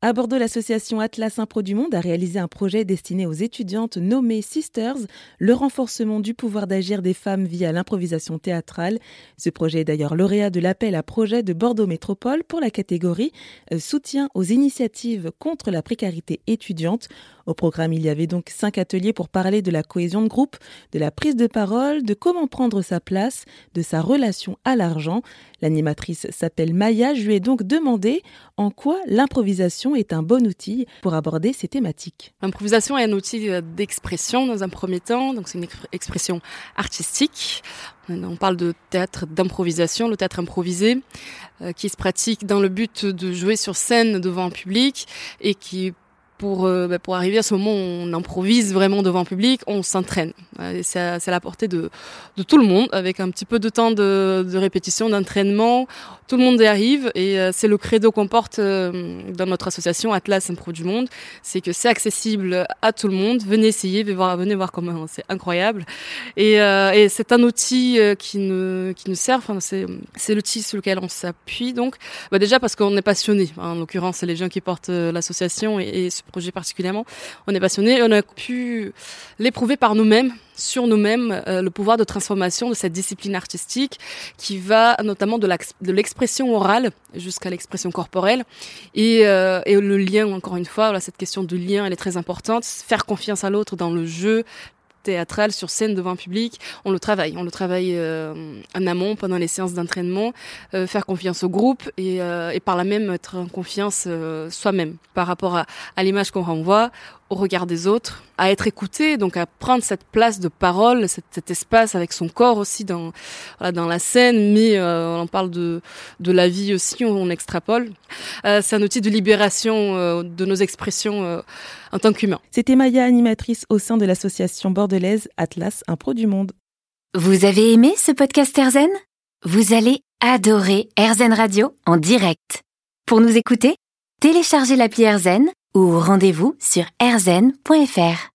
À Bordeaux, l'association Atlas Impro du Monde a réalisé un projet destiné aux étudiantes nommées Sisters, le renforcement du pouvoir d'agir des femmes via l'improvisation théâtrale. Ce projet est d'ailleurs lauréat de l'appel à projet de Bordeaux Métropole pour la catégorie euh, soutien aux initiatives contre la précarité étudiante. Au programme, il y avait donc cinq ateliers pour parler de la cohésion de groupe, de la prise de parole, de comment prendre sa place, de sa relation à l'argent. L'animatrice s'appelle Maya. Je lui ai donc demandé en quoi l'improvisation est un bon outil pour aborder ces thématiques. L'improvisation est un outil euh, d'expression dans un premier temps, donc c'est une expression artistique. On parle de théâtre d'improvisation, le théâtre improvisé, euh, qui se pratique dans le but de jouer sur scène devant un public et qui pour, euh, bah, pour arriver à ce moment où on improvise vraiment devant le public, on s'entraîne. C'est à, la portée de, de tout le monde, avec un petit peu de temps de, de répétition, d'entraînement. Tout le monde y arrive et euh, c'est le credo qu'on porte euh, dans notre association Atlas Impro du Monde. C'est que c'est accessible à tout le monde. Venez essayer, venez voir, venez voir comment c'est incroyable. Et, et c'est un outil qui, ne, qui nous sert, enfin, c'est l'outil sur lequel on s'appuie. Donc, bah déjà parce qu'on est passionné. En l'occurrence, c'est les gens qui portent l'association et projet particulièrement, on est passionné. On a pu l'éprouver par nous-mêmes, sur nous-mêmes, euh, le pouvoir de transformation de cette discipline artistique qui va notamment de l'expression orale jusqu'à l'expression corporelle et, euh, et, le lien, encore une fois, cette question de lien, elle est très importante. Faire confiance à l'autre dans le jeu, théâtrale sur scène devant un public, on le travaille. On le travaille euh, en amont pendant les séances d'entraînement, euh, faire confiance au groupe et, euh, et, par là même être en confiance soi-même par rapport à, l'image qu'on renvoie, au regard des autres, à être écouté, donc à prendre cette place de parole, cet, espace avec son corps aussi dans la scène, mais euh, on parle de la vie aussi, on, extrapole. C'est un outil de libération de nos expressions en tant qu'humains. C'était Maya, animatrice au sein de l'association bordelaise Atlas Impro du Monde. Vous avez aimé ce podcast Erzen? Vous allez adorer Erzen Radio en direct. Pour nous écouter, téléchargez l'appli Erzen ou rendez-vous sur erzen.fr.